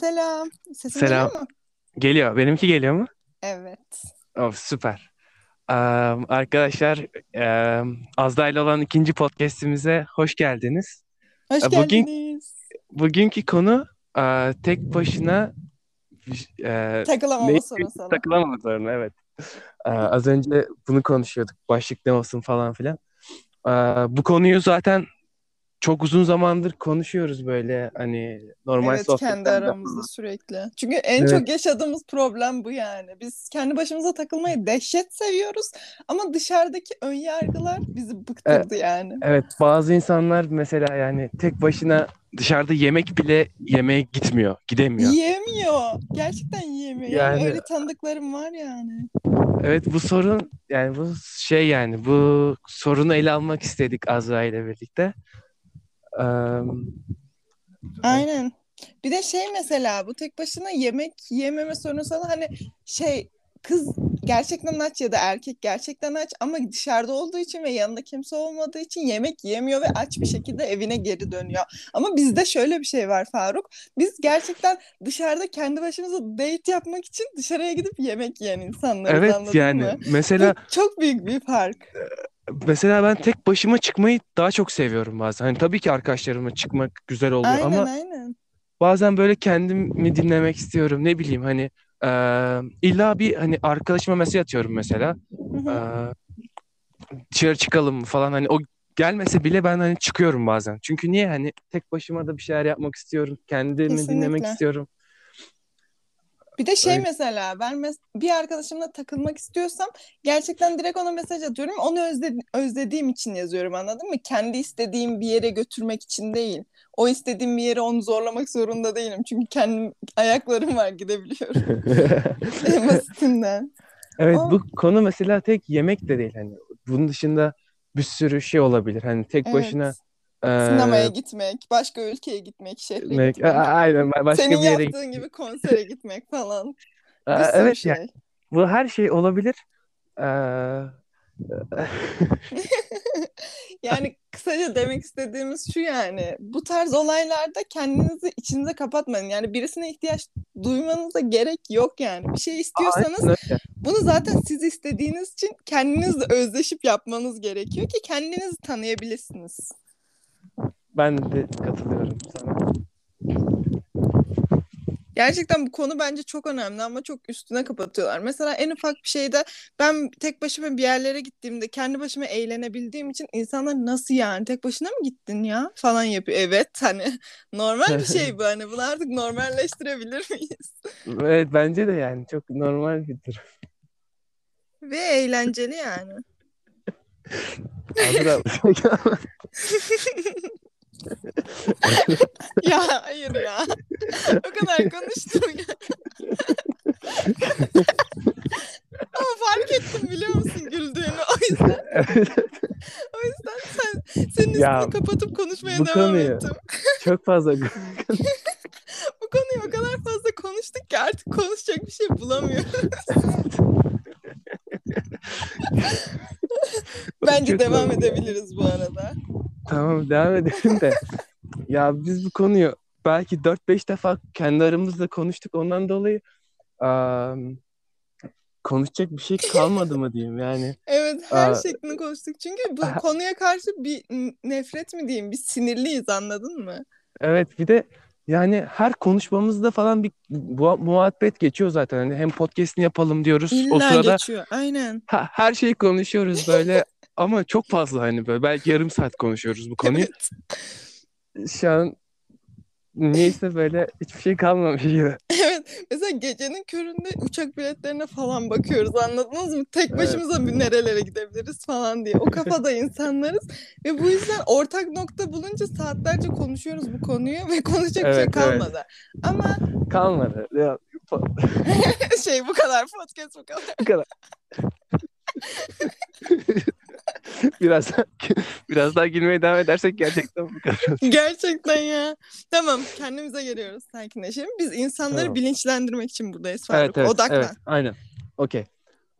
Selam. Sesim Selam. geliyor mu? Geliyor. Benimki geliyor mu? Evet. Oh, süper. Eee, arkadaşlar, eee Azda ile olan ikinci podcast'imize hoş geldiniz. Hoş E, bugün geldiniz. bugünkü konu eee, tek başına eee Takılamama ne sorun sana. takılamama sorunu, evet. Eee, az önce bunu konuşuyorduk. Başlık ne olsun falan filan. Eee, bu konuyu zaten çok uzun zamandır konuşuyoruz böyle hani normal Evet kendi sohbetlerde aramızda falan. sürekli. Çünkü en Evet. çok yaşadığımız problem bu yani. Biz kendi başımıza takılmayı dehşet seviyoruz ama dışarıdaki ön yargılar bizi E, bıktırdı yani. Evet, bazı insanlar mesela yani tek başına dışarıda yemek bile yemeye gitmiyor, gidemiyor. Yiyemiyor. Gerçekten yiyemiyor. Yani Yani öyle tanıdıklarım var yani. evet bu sorun yani bu şey yani bu sorunu ele almak istedik Azra ile birlikte. Aynen. Bir de şey mesela bu tek başına yemek yememe sorunu sana hani şey kız gerçekten aç ya da erkek gerçekten aç ama dışarıda olduğu için ve yanında kimse olmadığı için yemek yemiyor ve aç bir şekilde evine geri dönüyor. Ama bizde şöyle bir şey var Faruk. Biz gerçekten dışarıda kendi başımıza date yapmak için dışarıya gidip yemek yiyen insanlarız evet anladın yani mı? Bu mesela çok büyük bir fark. Mesela ben tek başıma çıkmayı daha çok seviyorum bazen. Hani tabii ki arkadaşlarımla çıkmak güzel oluyor Aynen ama aynen. bazen böyle kendimi dinlemek istiyorum. Ne bileyim hani eee, illa bir hani arkadaşıma mesaj atıyorum mesela. Hı hı. Eee, dışarı çıkalım falan hani o gelmese bile ben hani çıkıyorum bazen. Çünkü niye hani tek başıma da bir şeyler yapmak istiyorum. Kendimi dinlemek Kesinlikle. istiyorum. Bir de şey Öyle. mesela ben mes- bir arkadaşımla takılmak istiyorsam gerçekten direkt ona mesaj atıyorum. Onu özle- özlediğim için yazıyorum anladın mı? Kendi istediğim bir yere götürmek için değil. O istediğim bir yere onu zorlamak zorunda değilim. Çünkü kendim ayaklarım var gidebiliyorum. En basitinden. Evet O bu konu mesela tek yemek de değil hani bunun dışında bir sürü şey olabilir. Hani tek başına evet. Sinemaya gitmek, başka ülkeye gitmek, şehre gitmek, gitmek. aynen başka Senin bir yere yaptığın gitmek. gibi konsere gitmek falan. Sürü Evet yani şey. bu her şey olabilir. Eee, Yani kısaca demek istediğimiz şu yani bu tarz olaylarda kendinizi içinize kapatmayın. Yani birisine ihtiyaç duymanıza gerek yok yani. Bir şey istiyorsanız bunu zaten siz istediğiniz için kendinizle özleşip yapmanız gerekiyor ki kendinizi tanıyabilirsiniz. Ben de katılıyorum sana. Gerçekten bu konu bence çok önemli ama çok üstüne kapatıyorlar. Mesela en ufak bir şeyde ben tek başıma bir yerlere gittiğimde kendi başıma eğlenebildiğim için insanlar nasıl yani tek başına mı gittin ya falan yapıyor. Evet hani normal bir şey bu hani bunu artık normalleştirebilir miyiz? Evet bence de yani çok normal bir durum. Ve eğlenceli yani. Azra Ya hayır ya. O kadar konuştum ya. Ama fark ettim biliyor musun güldüğünü. O yüzden o yüzden sen senin ya kapatıp konuşmaya devam konuyu ettim. çok fazla Bu konuyu o kadar fazla konuştuk ki artık konuşacak bir şey bulamıyoruz. Bence devam edebiliriz bu arada. Tamam devam edelim de. Ya biz bu konuyu belki 4-5 defa kendi aramızda konuştuk. Ondan dolayı am, konuşacak bir şey kalmadı mı diyeyim yani. Evet her Aa, şeklini konuştuk. Çünkü bu konuya karşı bir nefret mi diyeyim, bir sinirliyiz anladın mı? evet bir de yani her konuşmamızda falan bir muhabbet geçiyor zaten. Hani hem podcast'ini yapalım diyoruz. O İlla sırada geçiyor. Aynen. ha- her şeyi konuşuyoruz böyle ama çok fazla hani böyle belki yarım saat konuşuyoruz bu konuyu. Evet. Şu an niyeyse böyle hiçbir şey kalmamış gibi. Evet. Mesela gecenin köründe uçak biletlerine falan bakıyoruz anladınız mı? Tek Evet. başımıza bir nerelere gidebiliriz falan diye. O kafada insanlarız ve bu yüzden ortak nokta bulunca saatlerce konuşuyoruz bu konuyu ve konuşacak şey Evet evet. kalmadı. Ama Kalmadı. Ya, şey bu kadar podcast bu kadar. bu kadar. Biraz daha, biraz daha gülmeye devam edersek gerçekten bu kadar. Gerçekten ya. Tamam kendimize geliyoruz sakinleşelim. Biz insanları Tamam. bilinçlendirmek için buradayız Evet Faruk. evet Odaklan. evet aynen. Okey.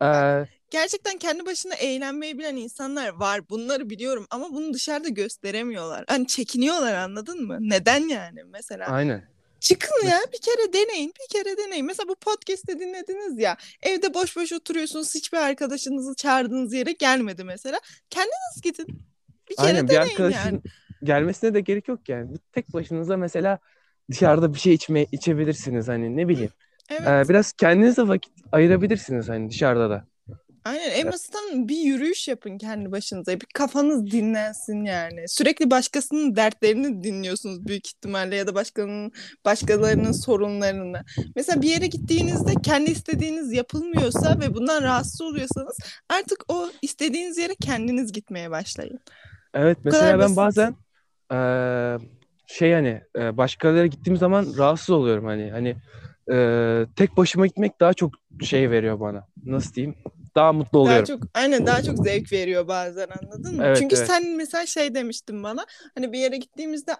Ee, gerçekten kendi başına eğlenmeyi bilen insanlar var. Bunları biliyorum ama bunu dışarıda gösteremiyorlar. Hani çekiniyorlar anladın mı? Neden yani mesela? aynen. Çıkın ya bir kere deneyin bir kere deneyin. Mesela bu podcast'te dinlediniz ya evde boş boş oturuyorsunuz hiçbir arkadaşınızı çağırdığınız yere gelmedi mesela. Kendiniz gidin. Bir kere Aynen bir deneyin arkadaşın yani. gelmesine de gerek yok yani. Tek başınıza mesela dışarıda bir şey içme içebilirsiniz hani ne bileyim. Evet. Ee, biraz kendinize vakit ayırabilirsiniz hani dışarıda da. Aynen en basitinden bir yürüyüş yapın kendi başınıza. Bir kafanız dinlensin yani. Sürekli başkasının dertlerini dinliyorsunuz büyük ihtimalle ya da başkalarının başkalarının sorunlarını. Mesela bir yere gittiğinizde kendi istediğiniz yapılmıyorsa ve bundan rahatsız oluyorsanız artık o istediğiniz yere kendiniz gitmeye başlayın. Evet Bu mesela ben basit. bazen eee, şey hani e, başkaları gittiğim zaman rahatsız oluyorum hani hani e, tek başıma gitmek daha çok şey veriyor bana. Nasıl diyeyim? Daha mutlu Daha oluyorum. çok aynen daha çok zevk veriyor bazen anladın mı? Evet, Çünkü evet. sen mesela şey demiştin bana hani bir yere gittiğimizde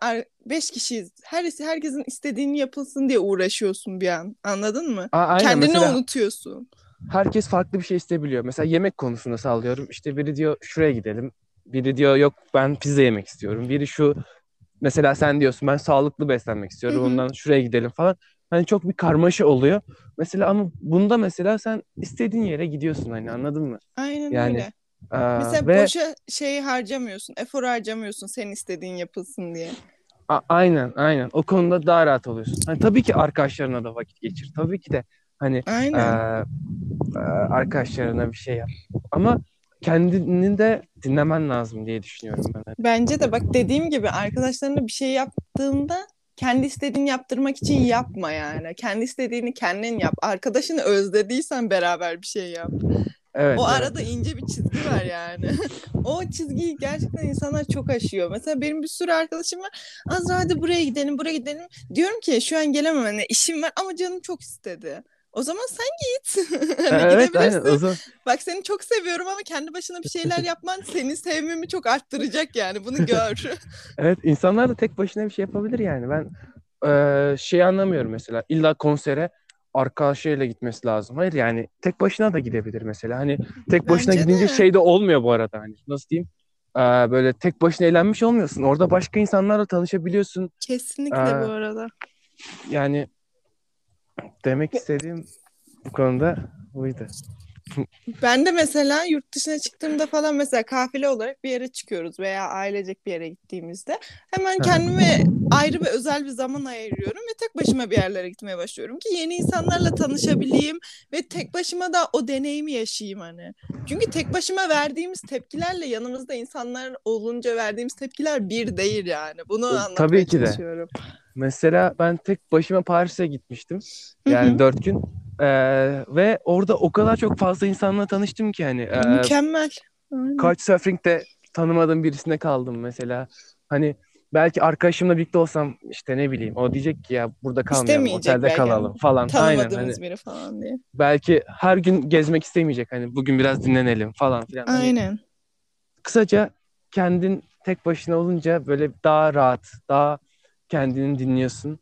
beş kişiyiz. Her herkesin istediğini yapılsın diye uğraşıyorsun bir an. Anladın mı? A- aynen Kendini mesela unutuyorsun. herkes farklı bir şey isteyebiliyor. Mesela yemek konusunda sallıyorum. İşte biri diyor şuraya gidelim. Biri diyor yok ben pizza yemek istiyorum. Biri şu mesela sen diyorsun ben sağlıklı beslenmek istiyorum. Hı hı. Ondan şuraya gidelim falan. Hani çok bir karmaşa oluyor. Mesela ama bunda mesela sen istediğin yere gidiyorsun hani anladın mı? Aynen Yani, öyle. Aa, Mesela ve boşa şeyi harcamıyorsun. Efor harcamıyorsun senin istediğin yapılsın diye. a- aynen aynen o konuda daha rahat oluyorsun. Hani tabii ki arkadaşlarına da vakit geçir. Tabii ki de hani Aynen. E, arkadaşlarına bir şey yap. Ama kendini de dinlemen lazım diye düşünüyorum ben. Bence de bak dediğim gibi arkadaşlarına bir şey yaptığında kendi istediğini yaptırmak için yapma yani. Kendi istediğini kendin yap. Arkadaşını özlediysen beraber bir şey yap. Evet, O evet. arada ince bir çizgi var yani. o çizgiyi gerçekten insanlar çok aşıyor. Mesela benim bir sürü arkadaşım var. Azra hadi buraya gidelim, buraya gidelim. Diyorum ki şu an gelemem hani işim var ama canım çok istedi. O zaman sen git. hani Evet, gidebilirsin. aynen. O zaman, Bak seni çok seviyorum ama kendi başına bir şeyler yapman seni sevmemi çok arttıracak yani. Bunu gör. evet, insanlar da tek başına bir şey yapabilir yani. Ben e, şey anlamıyorum mesela. İlla konsere arkadaşlarıyla gitmesi lazım. Hayır yani tek başına da gidebilir mesela. Hani tek başına Bence gidince de. şey de olmuyor bu arada. Hani nasıl diyeyim? E, böyle tek başına eğlenmiş olmuyorsun. Orada başka insanlarla tanışabiliyorsun. Kesinlikle Aa. bu arada. Yani demek istediğim bu konuda buydu. Ben de mesela yurt dışına çıktığımda falan mesela kafile olarak bir yere çıkıyoruz veya ailecek bir yere gittiğimizde hemen kendime ayrı ve özel bir zaman ayırıyorum ve tek başıma bir yerlere gitmeye başlıyorum ki yeni insanlarla tanışabileyim ve tek başıma da o deneyimi yaşayayım hani. Çünkü tek başıma verdiğimiz tepkilerle yanımızda insanlar olunca verdiğimiz tepkiler bir değil yani. Bunu anlatmaya Tabii ki de. Mesela ben tek başıma Paris'e gitmiştim. Yani Hı hı. dört gün. Ee, ve orada o kadar çok fazla insanla tanıştım ki hani. Ee, Mükemmel. Aynen. Couchsurfing'de tanımadığım birisine kaldım mesela. Hani belki arkadaşımla birlikte olsam işte ne bileyim o diyecek ki ya burada kalmayalım otelde belki kalalım falan. Aynen Tanımadığımız hani biri falan diye. belki her gün gezmek istemeyecek hani bugün biraz dinlenelim falan filan. Hani Aynen. kısaca kendin tek başına olunca böyle daha rahat, daha kendini dinliyorsun.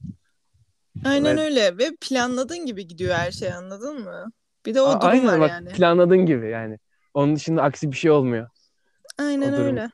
Aynen Ve öyle ve planladığın gibi gidiyor her şey anladın mı? Bir de o A- durum aynen var bak yani. planladığın gibi yani. Onun dışında aksi bir şey olmuyor Aynen öyle.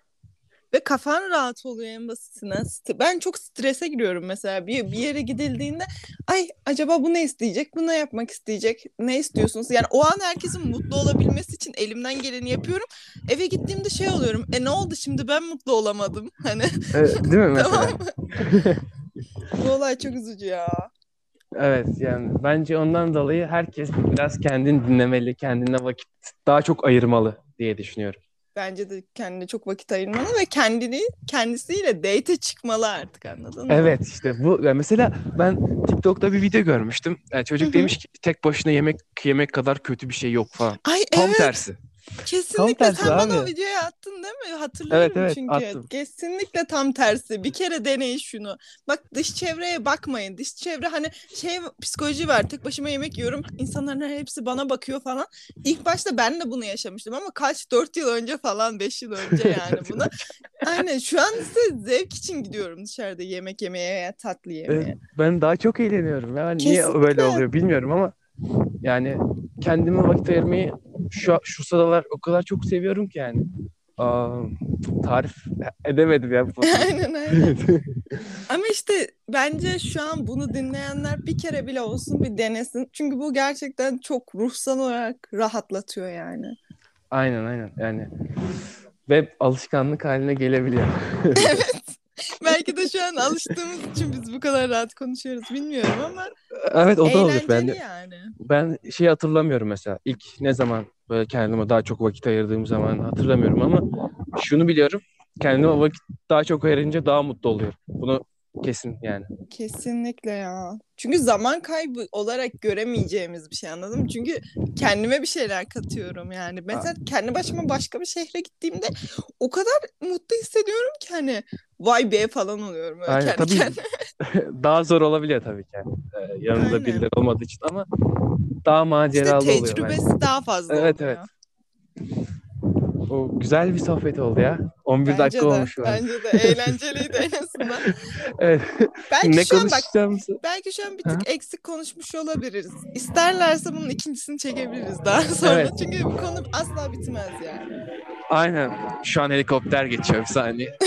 Ve kafan rahat oluyor en basitinden. Ben çok strese giriyorum mesela bir, bir yere gidildiğinde ay acaba bu ne isteyecek? Bu ne yapmak isteyecek? Ne istiyorsunuz? Yani o an herkesin mutlu olabilmesi için elimden geleni yapıyorum. Eve gittiğimde şey oluyorum. E ne oldu şimdi ben mutlu olamadım. Hani Evet, değil mi mesela? Bu olay çok üzücü ya. Evet yani bence ondan dolayı herkes biraz kendini dinlemeli, kendine vakit daha çok ayırmalı diye düşünüyorum. Bence de kendine çok vakit ayırmalı ve kendini kendisiyle date çıkmalı artık anladın mı? Evet işte bu yani mesela ben TikTok'ta bir video görmüştüm. Yani çocuk Hı hı. demiş ki tek başına yemek yemek kadar kötü bir şey yok falan. Ay Tam evet tersi. Kesinlikle tersi sen bana o abi. videoyu attın değil mi? Hatırlıyorum Evet, evet, çünkü. attım. Kesinlikle tam tersi. Bir kere deneyin şunu. Bak dış çevreye bakmayın. Dış çevre hani şey psikoloji var. Tek başıma yemek yiyorum. İnsanların hepsi bana bakıyor falan. İlk başta ben de bunu yaşamıştım ama kaç 4 yıl önce falan 5 yıl önce yani buna. Aynen şu an ise zevk için gidiyorum dışarıda yemek yemeye tatlı yemeye. Evet, ben daha çok eğleniyorum. Yani niye böyle oluyor bilmiyorum ama yani kendime vakit ayırmayı şu şu sıralar o kadar çok seviyorum ki yani. Aa, tarif edemedim ya. aynen aynen. Ama işte bence şu an bunu dinleyenler bir kere bile olsun bir denesin. Çünkü bu gerçekten çok ruhsal olarak rahatlatıyor yani. Aynen aynen yani ve alışkanlık haline gelebiliyor. evet. Belki de şu an alıştığımız için biz bu kadar rahat konuşuyoruz bilmiyorum ama Evet o da olur. Ben yani. ben şey hatırlamıyorum mesela. İlk ne zaman böyle kendime daha çok vakit ayırdığım zaman hatırlamıyorum ama şunu biliyorum. Kendime vakit daha çok ayırınca daha mutlu oluyorum. Bunu kesin yani. Kesinlikle ya. Çünkü zaman kaybı olarak göremeyeceğimiz bir şey anladın mı? Çünkü kendime bir şeyler katıyorum yani. Mesela kendi başıma başka bir şehre gittiğimde o kadar mutlu hissediyorum ki hani vay be falan oluyorum öyle Aynen, kendi tabii. kendime. daha zor olabiliyor tabii ki. Yani. Ee, Aynen. birileri olmadığı için ama daha maceralı İşte oluyor tecrübesi daha fazla Evet, oluyor. O güzel bir sohbet oldu ya. 11 Bence dakika de, olmuş bence de eğlenceliydi en azından. Evet. Belki ne şu an bak belki şu an bir Ha? tık eksik konuşmuş olabiliriz. İsterlerse bunun ikincisini çekebiliriz daha sonra. Evet. Çünkü bu konu asla bitmez yani. Aynen. Şu an helikopter geçiyor bir saniye.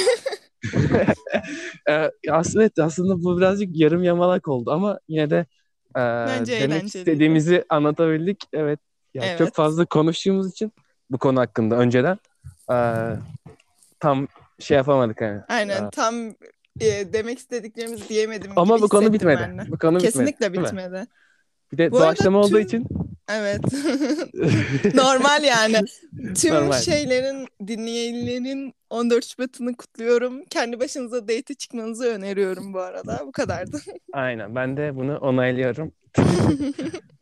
Ee, aslında, evet, aslında bu birazcık yarım yamalak oldu ama yine de e, Bence demek eğlenceliydi. istediğimizi anlatabildik. Evet. Yani Evet. Çok fazla konuştuğumuz için bu konu hakkında önceden e, tam şey yapamadık yani. Aynen Aa. tam e, demek istediklerimizi diyemedim Ama bu konu bitmedi. ben de. Bu konu Kesinlikle bitmedi. bitmedi. Bir de Bu doğaçlama olduğu tüm- için Evet. Normal yani. Tüm Normal. şeylerin, dinleyenlerin 14 Şubat'ını kutluyorum. Kendi başınıza date çıkmanızı öneriyorum bu arada. Bu kadardı. aynen ben de bunu onaylıyorum.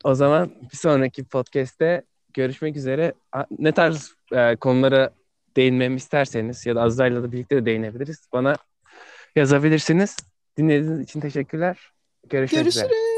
O zaman bir sonraki podcast'te görüşmek üzere. Ne tarz e, konulara değinmemi isterseniz ya da Azra'yla da birlikte de değinebiliriz. Bana yazabilirsiniz. Dinlediğiniz için teşekkürler. Görüşmek üzere. Görüşürüz.